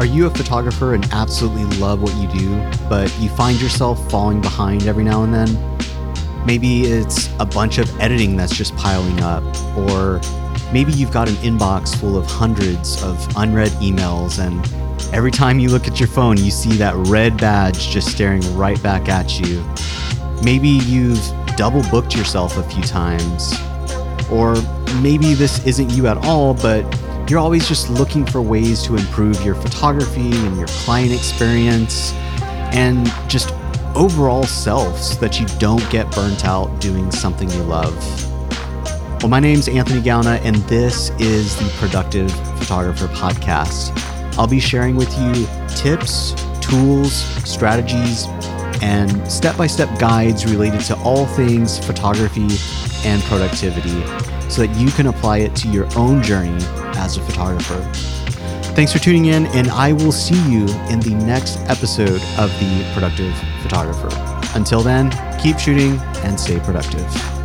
Are you a photographer and absolutely love what you do, but you find yourself falling behind every now and then? Maybe it's a bunch of editing that's just piling up, or maybe you've got an inbox full of hundreds of unread emails, and every time you look at your phone, you see that red badge just staring right back at you. Maybe you've double booked yourself a few times, or maybe this isn't you at all, but you're always just looking for ways to improve your photography and your client experience and just overall self so that you don't get burnt out doing something you love. Well, my name's Anthony Gauna, and this is the Productive Photographer Podcast. I'll be sharing with you tips, tools, strategies, and step by step guides related to all things photography and productivity so that you can apply it to your own journey as a photographer. Thanks for tuning in, and I will see you in the next episode of The Productive Photographer. Until then, keep shooting and stay productive.